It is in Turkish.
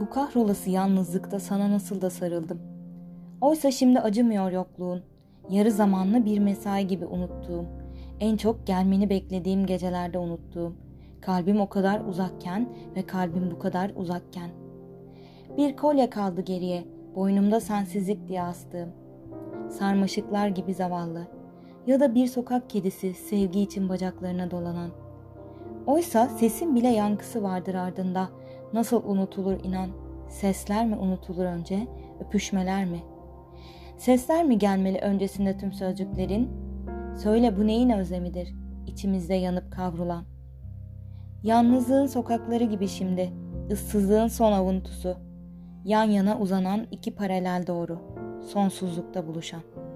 Bu kahrolası yalnızlıkta sana nasıl da sarıldım. Oysa şimdi acımıyor yokluğun. Yarı zamanlı bir mesai gibi unuttuğum. En çok gelmeni beklediğim gecelerde unuttuğum. Kalbim o kadar uzakken ve kalbim bu kadar uzakken. Bir kolye kaldı geriye, boynumda sensizlik diye astığım. Sarmaşıklar gibi zavallı. Ya da bir sokak kedisi sevgi için bacaklarına dolanan. Oysa sesin bile yankısı vardır ardında. Nasıl unutulur inan. Sesler mi unutulur önce, öpüşmeler mi? Sesler mi gelmeli öncesinde tüm sözcüklerin? Söyle bu neyin özlemidir, içimizde yanıp kavrulan? Yalnızlığın sokakları gibi şimdi, ıssızlığın son avuntusu. Yan yana uzanan iki paralel doğru, sonsuzlukta buluşan.''